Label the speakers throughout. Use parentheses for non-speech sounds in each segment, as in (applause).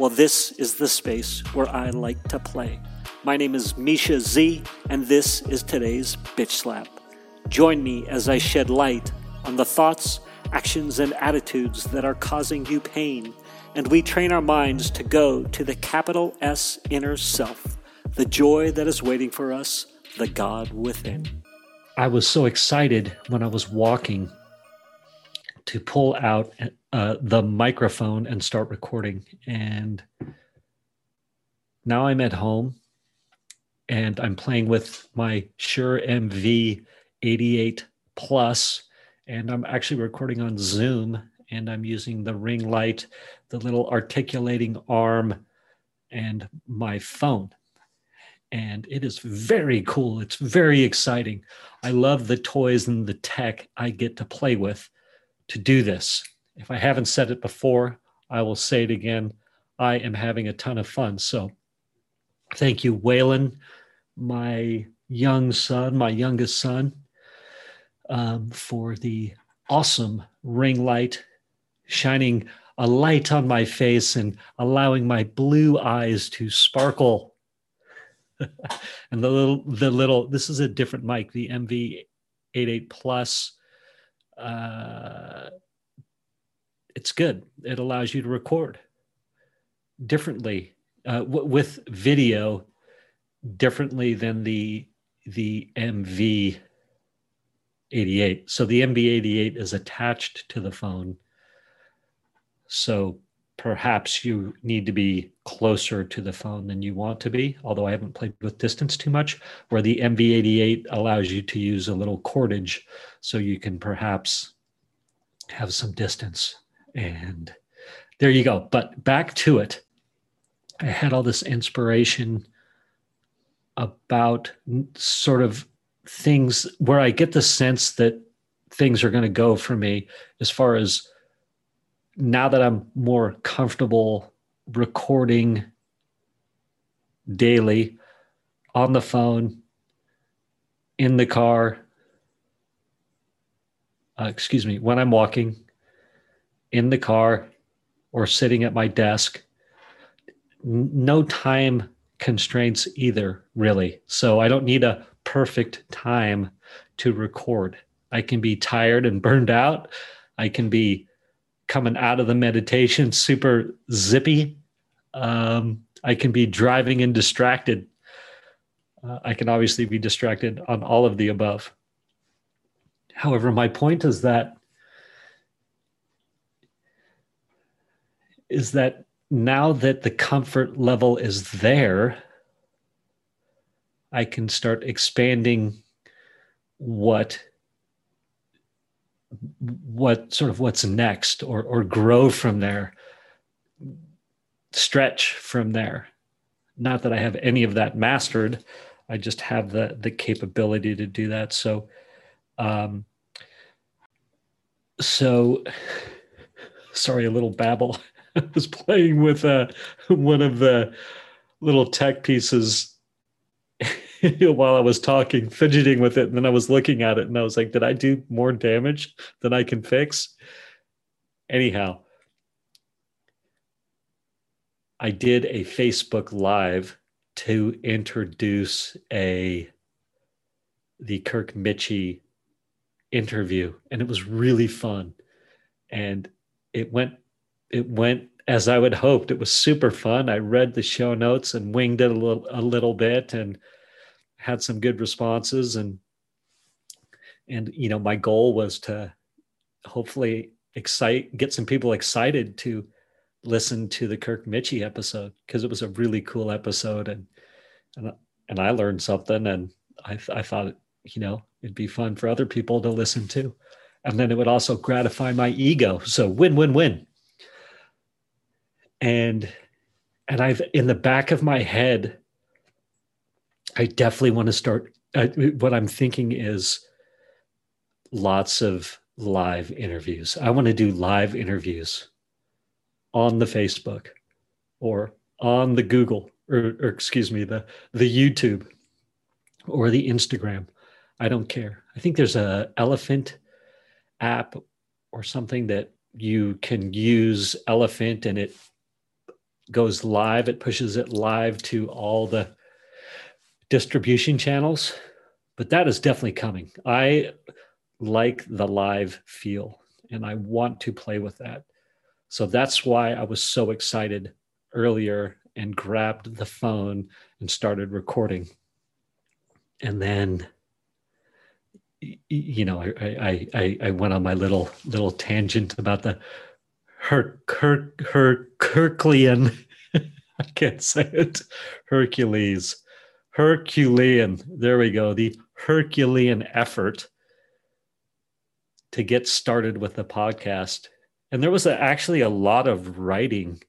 Speaker 1: Well, this is the space where I like to play. My name is Misha Z, and this is today's Bitch Slap. Join me as I shed light on the thoughts, actions, and attitudes that are causing you pain, and we train our minds to go to the capital S inner self, the joy that is waiting for us, the God within. I was so excited when I was walking to pull out uh, the microphone and start recording. And now I'm at home and I'm playing with my Shure MV 88 Plus, and I'm actually recording on Zoom and I'm using the ring light, the little articulating arm, and my phone. And it is very cool. It's very exciting. I love the toys and the tech I get to play with to do this. If I haven't said it before, I will say it again. I am having a ton of fun. So thank you, Waylon, my young son, my youngest son, um, for the awesome ring light shining a light on my face and allowing my blue eyes to sparkle. (laughs) and the little, the little, this is a different mic, the MV88 Plus. Uh, it's good. It allows you to record differently uh, w- with video differently than the the MV 88. So the MV 88 is attached to the phone. So perhaps you need to be closer to the phone than you want to be, although I haven't played with distance too much, where the MV 88 allows you to use a little cordage so you can perhaps have some distance and there you go. But back to it. I had all this inspiration about sort of things where I get the sense that things are going to go for me as far as now that I'm more comfortable recording daily on the phone, in the car, uh, excuse me, when I'm walking, in the car or sitting at my desk. No time constraints either, really. So I don't need a perfect time to record. I can be tired and burned out. I can be coming out of the meditation super zippy. Um, I can be driving and distracted. Uh, I can obviously be distracted on all of the above. However, my point is that is that now that the comfort level is there, I can start expanding what what sort of what's next or or grow from there stretch from there. Not that i have any of that mastered i just have the the capability to do that. So um so sorry a little babble. (laughs) I was playing with uh, one of the little tech pieces (laughs) while I was talking, fidgeting with it. And then I was looking at it and I was like, did I do more damage than I can fix? Anyhow, I did a Facebook Live to introduce a the Kirk Mitchie interview, and it was really fun. And it went it went as I would hoped. It was super fun. I read the show notes and winged it a little a little bit and had some good responses and and you know my goal was to hopefully excite get some people excited to listen to the Kirk Mitchie episode because it was a really cool episode and and and I learned something and I I thought you know it'd be fun for other people to listen to. And then it would also gratify my ego. So win win win. And and I've in the back of my head, I definitely want to start. Uh, what I'm thinking is lots of live interviews. I want to do live interviews on the Facebook or on the Google or, or excuse me, the the YouTube or the Instagram. I don't care. I think there's a elephant app or something that you can use elephant and it goes live it pushes it live to all the distribution channels but that is definitely coming. I like the live feel and i want to play with that. So that's why i was so excited earlier and grabbed the phone and started recording. And then you know I, I i went on my little little tangent about the her her her Herculean (laughs) I can't say it. Hercules Herculean. There we go. The Herculean effort to get started with the podcast. And there was a, actually a lot of writing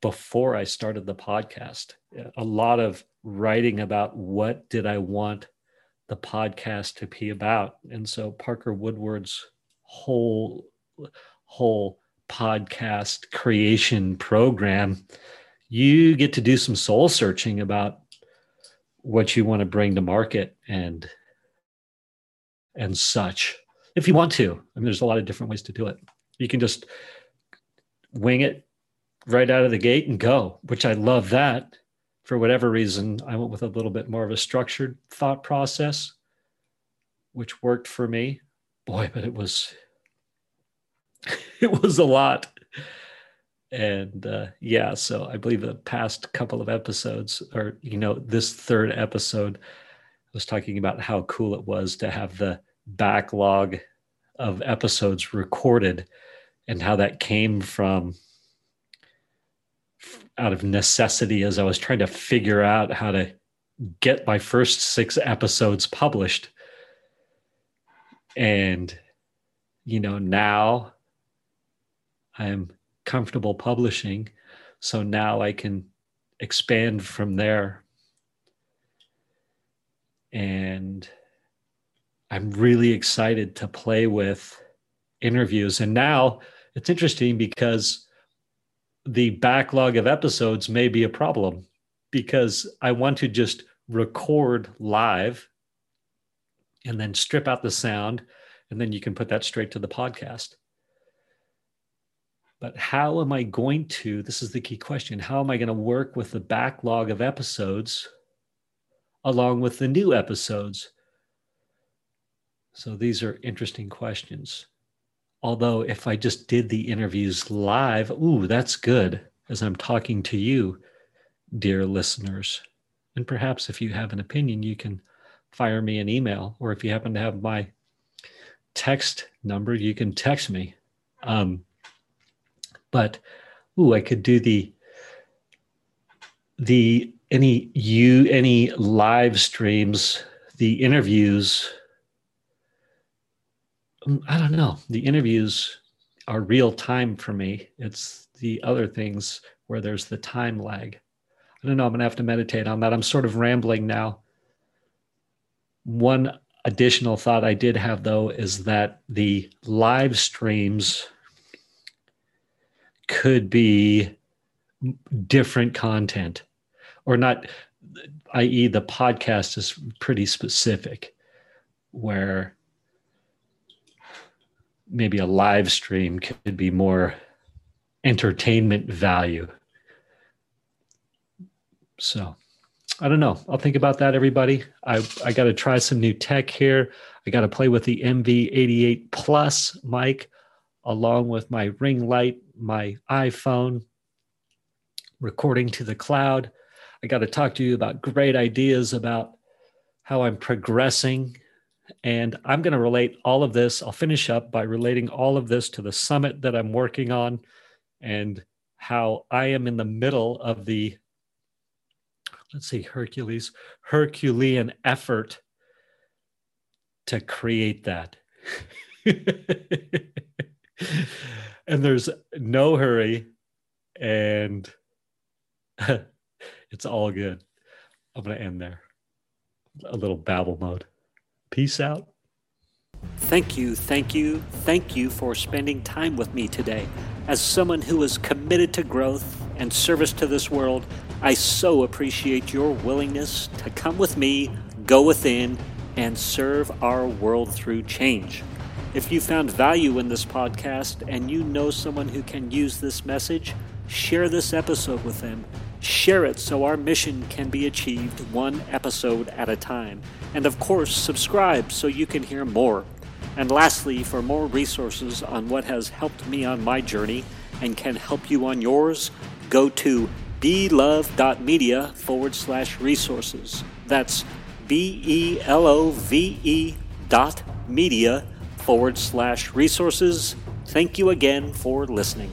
Speaker 1: before I started the podcast. A lot of writing about what did I want the podcast to be about. And so Parker Woodward's whole whole podcast creation program, you get to do some soul searching about what you want to bring to market and and such. If you want to, I mean, there's a lot of different ways to do it. You can just wing it right out of the gate and go, which I love that for whatever reason, I went with a little bit more of a structured thought process, which worked for me. Boy, but it was (laughs) it was a lot. And uh, yeah, so I believe the past couple of episodes, or you know, this third episode, I was talking about how cool it was to have the backlog of episodes recorded and how that came from out of necessity as I was trying to figure out how to get my first six episodes published. And, you know, now I'm comfortable publishing. So now I can expand from there. And I'm really excited to play with interviews. And now it's interesting because the backlog of episodes may be a problem because I want to just record live and then strip out the sound, and then you can put that straight to the podcast. But how am I going to? This is the key question. How am I going to work with the backlog of episodes along with the new episodes? So these are interesting questions. Although, if I just did the interviews live, ooh, that's good as I'm talking to you, dear listeners. And perhaps if you have an opinion, you can fire me an email, or if you happen to have my text number, you can text me. Um, but ooh, I could do the the any you any live streams, the interviews um, I don't know. The interviews are real time for me. It's the other things where there's the time lag. I don't know. I'm going to have to meditate on that. I'm sort of rambling now. One additional thought I did have, though, is that the live streams could be different content or not, i.e., the podcast is pretty specific where maybe a live stream could be more entertainment value. So I don't know. I'll think about that, everybody. I, I got to try some new tech here. I got to play with the MV88 Plus mic along with my ring light, my iPhone, recording to the cloud. I got to talk to you about great ideas about how I'm progressing and I'm going to relate all of this. I'll finish up by relating all of this to the summit that I'm working on and how I am in the middle of the, let's see, Hercules, Herculean effort to create that. (laughs) and there's no hurry. And (laughs) it's all good. I'm going to end there. A little babble mode. Peace out. Thank you, thank you, thank you for spending time with me today. As someone who is committed to growth and service to this world, I so appreciate your willingness to come with me, go within, and serve our world through change. If you found value in this podcast and you know someone who can use this message, share this episode with them. Share it so our mission can be achieved one episode at a time. And of course, subscribe so you can hear more. And lastly, for more resources on what has helped me on my journey and can help you on yours, go to belove.media forward slash resources. That's B E L O V E dot media forward slash resources. Thank you again for listening.